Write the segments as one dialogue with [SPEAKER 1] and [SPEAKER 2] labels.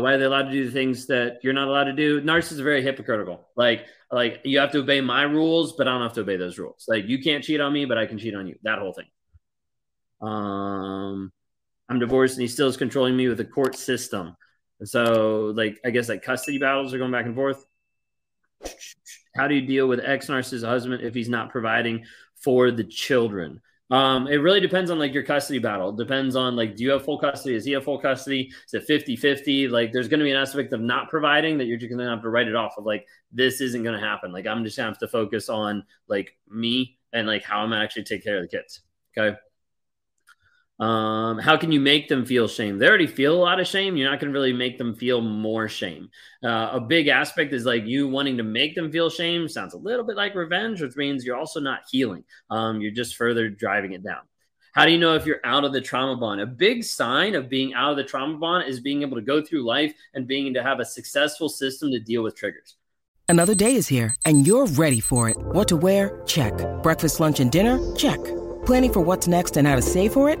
[SPEAKER 1] why are they allowed to do the things that you're not allowed to do? Narcissists are very hypocritical. Like, like you have to obey my rules, but I don't have to obey those rules. Like you can't cheat on me, but I can cheat on you. That whole thing. Um, I'm divorced and he still is controlling me with the court system. So, like, I guess like custody battles are going back and forth. How do you deal with ex narcissist husband if he's not providing for the children? Um, it really depends on like your custody battle. Depends on like, do you have full custody? Is he have full custody? Is it 50 50? Like, there's going to be an aspect of not providing that you're just going to have to write it off of like, this isn't going to happen. Like, I'm just going to have to focus on like me and like how I'm actually take care of the kids. Okay. Um, how can you make them feel shame? They already feel a lot of shame. You're not going to really make them feel more shame. Uh, a big aspect is like you wanting to make them feel shame sounds a little bit like revenge, which means you're also not healing. Um, you're just further driving it down. How do you know if you're out of the trauma bond? A big sign of being out of the trauma bond is being able to go through life and being able to have a successful system to deal with triggers.
[SPEAKER 2] Another day is here and you're ready for it. What to wear? Check. Breakfast, lunch, and dinner? Check. Planning for what's next and how to save for it?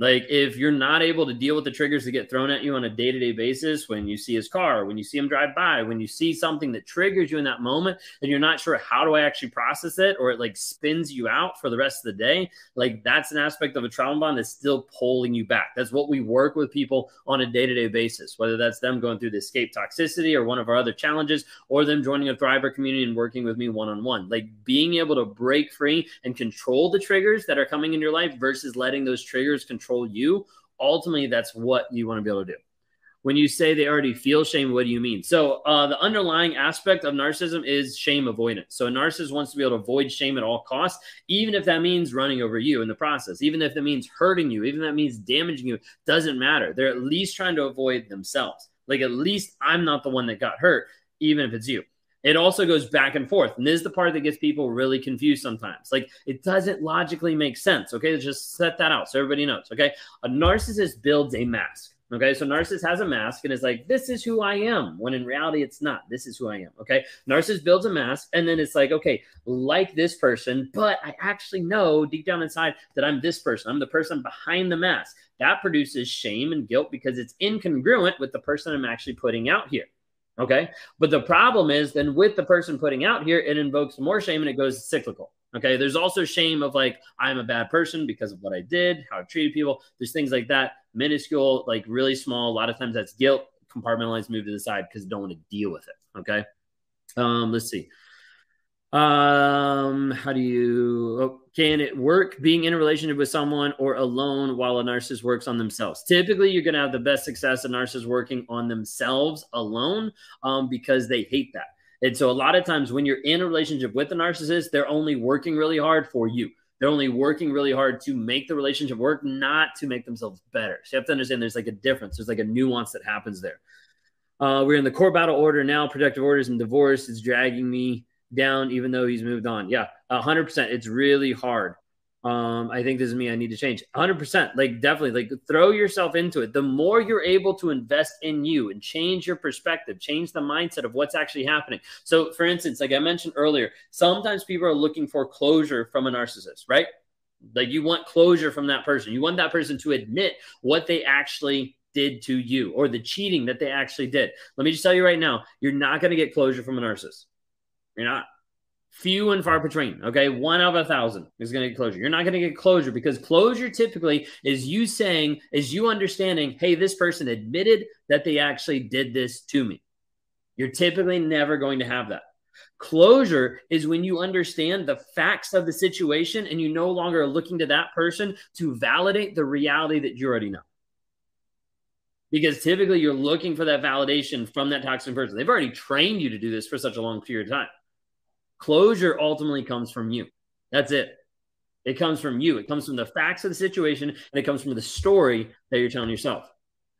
[SPEAKER 1] Like if you're not able to deal with the triggers that get thrown at you on a day-to-day basis, when you see his car, when you see him drive by, when you see something that triggers you in that moment, and you're not sure how do I actually process it, or it like spins you out for the rest of the day, like that's an aspect of a trauma bond that's still pulling you back. That's what we work with people on a day-to-day basis, whether that's them going through the escape toxicity or one of our other challenges, or them joining a Thriver community and working with me one-on-one. Like being able to break free and control the triggers that are coming in your life versus letting those triggers control control you, ultimately that's what you want to be able to do. When you say they already feel shame, what do you mean? So uh, the underlying aspect of narcissism is shame avoidance. So a narcissist wants to be able to avoid shame at all costs, even if that means running over you in the process, even if that means hurting you, even if that means damaging you, doesn't matter. They're at least trying to avoid themselves. Like at least I'm not the one that got hurt, even if it's you it also goes back and forth. And this is the part that gets people really confused sometimes. Like it doesn't logically make sense. Okay. Just set that out so everybody knows. Okay. A narcissist builds a mask. Okay. So narcissist has a mask and is like, this is who I am. When in reality, it's not. This is who I am. Okay. Narcissist builds a mask and then it's like, okay, like this person, but I actually know deep down inside that I'm this person. I'm the person behind the mask. That produces shame and guilt because it's incongruent with the person I'm actually putting out here. Okay. But the problem is then with the person putting out here, it invokes more shame and it goes cyclical. Okay. There's also shame of like, I'm a bad person because of what I did, how I treated people. There's things like that, minuscule, like really small. A lot of times that's guilt, compartmentalized, move to the side because don't want to deal with it. Okay. Um, let's see. Um, how do you oh, can it work being in a relationship with someone or alone while a narcissist works on themselves? Typically, you're going to have the best success a narcissist working on themselves alone um, because they hate that. And so, a lot of times, when you're in a relationship with a narcissist, they're only working really hard for you. They're only working really hard to make the relationship work, not to make themselves better. So, you have to understand there's like a difference, there's like a nuance that happens there. Uh, we're in the core battle order now, protective orders and divorce is dragging me down, even though he's moved on. Yeah, hundred percent. It's really hard. Um, I think this is me. I need to change. 100%. Like, definitely, like, throw yourself into it. The more you're able to invest in you and change your perspective, change the mindset of what's actually happening. So, for instance, like I mentioned earlier, sometimes people are looking for closure from a narcissist, right? Like, you want closure from that person. You want that person to admit what they actually did to you or the cheating that they actually did. Let me just tell you right now, you're not going to get closure from a narcissist. You're not. Few and far between. Okay. One out of a thousand is going to get closure. You're not going to get closure because closure typically is you saying, is you understanding, hey, this person admitted that they actually did this to me. You're typically never going to have that. Closure is when you understand the facts of the situation and you no longer are looking to that person to validate the reality that you already know because typically you're looking for that validation from that toxic person. They've already trained you to do this for such a long period of time. Closure ultimately comes from you. That's it. It comes from you. It comes from the facts of the situation and it comes from the story that you're telling yourself.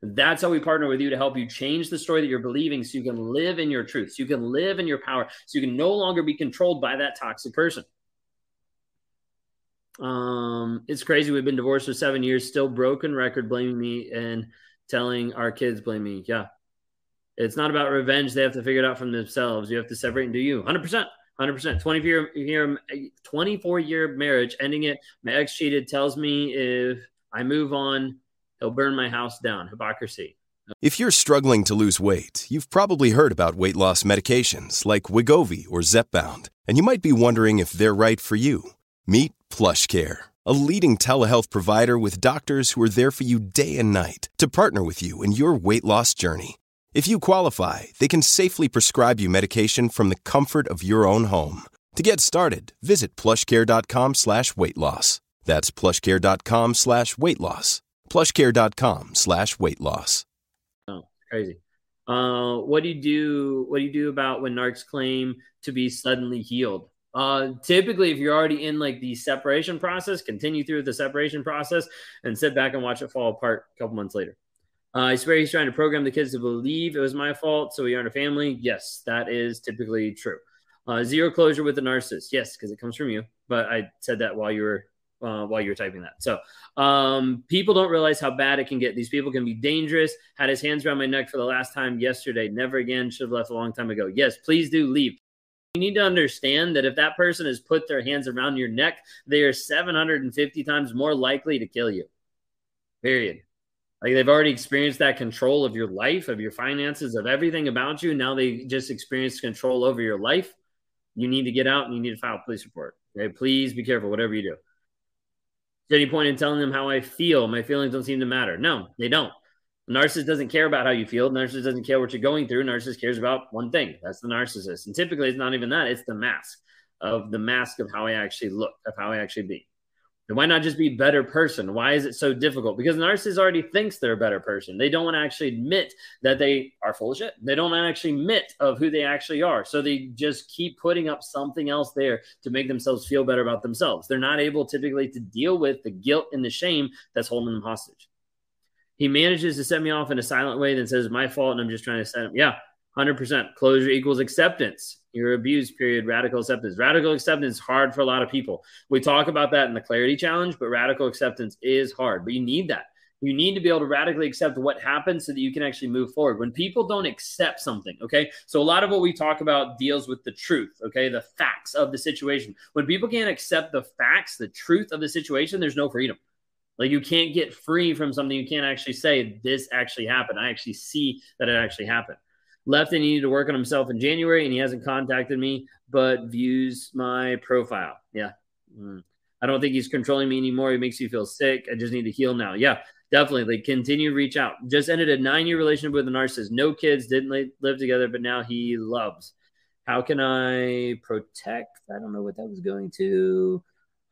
[SPEAKER 1] That's how we partner with you to help you change the story that you're believing so you can live in your truth, so you can live in your power, so you can no longer be controlled by that toxic person. Um, it's crazy. We've been divorced for seven years, still broken record, blaming me and telling our kids blame me. Yeah. It's not about revenge. They have to figure it out from themselves. You have to separate and do you. 100%. 100%. 24 year, year 24 year marriage, ending it. My ex cheated, tells me if I move on, he'll burn my house down. Hypocrisy.
[SPEAKER 3] If you're struggling to lose weight, you've probably heard about weight loss medications like Wegovy or Zepbound, and you might be wondering if they're right for you. Meet PlushCare, a leading telehealth provider with doctors who are there for you day and night to partner with you in your weight loss journey. If you qualify, they can safely prescribe you medication from the comfort of your own home. To get started, visit plushcare.com slash weight loss. That's plushcare.com slash weight loss. Plushcare.com slash weight loss.
[SPEAKER 1] Oh, crazy. Uh, what do you do? What do you do about when narcs claim to be suddenly healed? Uh, typically, if you're already in like the separation process, continue through the separation process and sit back and watch it fall apart a couple months later. Uh, I swear he's trying to program the kids to believe it was my fault, so we aren't a family. Yes, that is typically true. Uh, zero closure with the narcissist. Yes, because it comes from you. But I said that while you were uh, while you were typing that. So um, people don't realize how bad it can get. These people can be dangerous. Had his hands around my neck for the last time yesterday. Never again. Should have left a long time ago. Yes, please do leave. You need to understand that if that person has put their hands around your neck, they are 750 times more likely to kill you. Period. Like they've already experienced that control of your life, of your finances, of everything about you. Now they just experienced control over your life. You need to get out and you need to file a police report. Okay. Please be careful, whatever you do. Is any point in telling them how I feel? My feelings don't seem to matter. No, they don't. A narcissist doesn't care about how you feel. narcissist doesn't care what you're going through. narcissist cares about one thing. That's the narcissist. And typically it's not even that. It's the mask of the mask of how I actually look, of how I actually be. And why not just be better person? Why is it so difficult? Because narcissist already thinks they're a better person. They don't want to actually admit that they are full of shit. They don't actually admit of who they actually are. So they just keep putting up something else there to make themselves feel better about themselves. They're not able typically to deal with the guilt and the shame that's holding them hostage. He manages to set me off in a silent way, then says, My fault, and I'm just trying to set him. Yeah, 100%. Closure equals acceptance. Your abuse period, radical acceptance. Radical acceptance is hard for a lot of people. We talk about that in the clarity challenge, but radical acceptance is hard. But you need that. You need to be able to radically accept what happened so that you can actually move forward. When people don't accept something, okay? So a lot of what we talk about deals with the truth, okay? The facts of the situation. When people can't accept the facts, the truth of the situation, there's no freedom. Like you can't get free from something you can't actually say, this actually happened. I actually see that it actually happened left and he needed to work on himself in January and he hasn't contacted me, but views my profile. Yeah. Mm. I don't think he's controlling me anymore. He makes you feel sick. I just need to heal now. Yeah, definitely. Like continue reach out. Just ended a nine year relationship with a narcissist. No kids, didn't live together, but now he loves. How can I protect? I don't know what that was going to.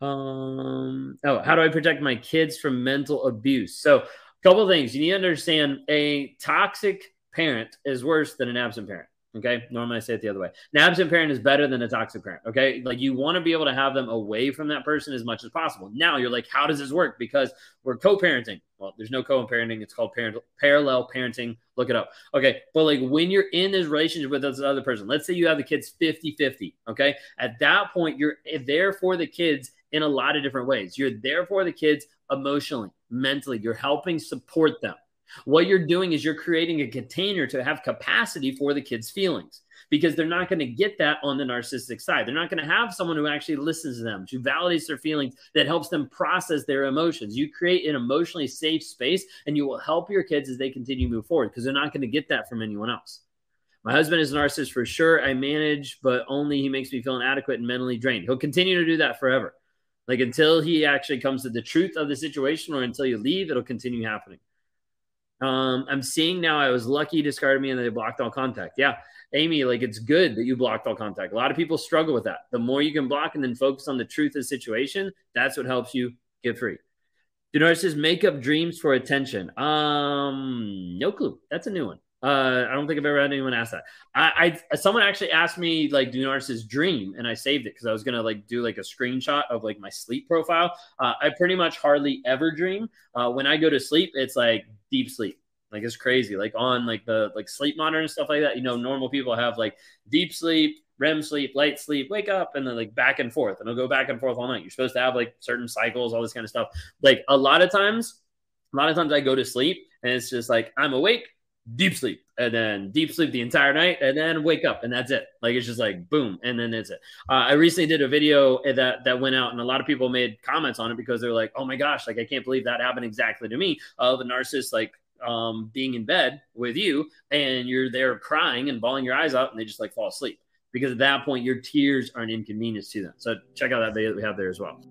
[SPEAKER 1] Um, oh, how do I protect my kids from mental abuse? So, a couple things you need to understand a toxic parent is worse than an absent parent. Okay. Normally I say it the other way. An absent parent is better than a toxic parent. Okay. Like you want to be able to have them away from that person as much as possible. Now you're like, how does this work? Because we're co parenting. Well, there's no co parenting. It's called parent- parallel parenting. Look it up. Okay. But like when you're in this relationship with this other person, let's say you have the kids 50 50. Okay. At that point, you're eh, there for the kids in a lot of different ways. You're there for the kids emotionally, mentally. You're helping support them. What you're doing is you're creating a container to have capacity for the kids' feelings because they're not going to get that on the narcissistic side. They're not going to have someone who actually listens to them, who validates their feelings, that helps them process their emotions. You create an emotionally safe space and you will help your kids as they continue to move forward because they're not going to get that from anyone else. My husband is a narcissist for sure. I manage, but only he makes me feel inadequate and mentally drained. He'll continue to do that forever. Like until he actually comes to the truth of the situation or until you leave, it'll continue happening. Um, I'm seeing now I was lucky to discarded me and they blocked all contact. Yeah. Amy, like it's good that you blocked all contact. A lot of people struggle with that. The more you can block and then focus on the truth of the situation, that's what helps you get free. Do narcissists make up dreams for attention? Um, no clue. That's a new one. Uh, I don't think I've ever had anyone ask that. I, I someone actually asked me like, do narcissists dream? And I saved it because I was gonna like do like a screenshot of like my sleep profile. Uh, I pretty much hardly ever dream. Uh, when I go to sleep, it's like deep sleep. Like it's crazy. Like on like the like sleep monitor and stuff like that. You know, normal people have like deep sleep, REM sleep, light sleep, wake up, and then like back and forth. And it'll go back and forth all night. You're supposed to have like certain cycles, all this kind of stuff. Like a lot of times, a lot of times I go to sleep and it's just like I'm awake, deep sleep, and then deep sleep the entire night, and then wake up, and that's it. Like it's just like boom, and then it's it. Uh, I recently did a video that that went out, and a lot of people made comments on it because they're like, "Oh my gosh, like I can't believe that happened exactly to me." Of a narcissist like um, being in bed with you, and you're there crying and bawling your eyes out, and they just like fall asleep because at that point your tears are an inconvenience to them. So check out that video that we have there as well.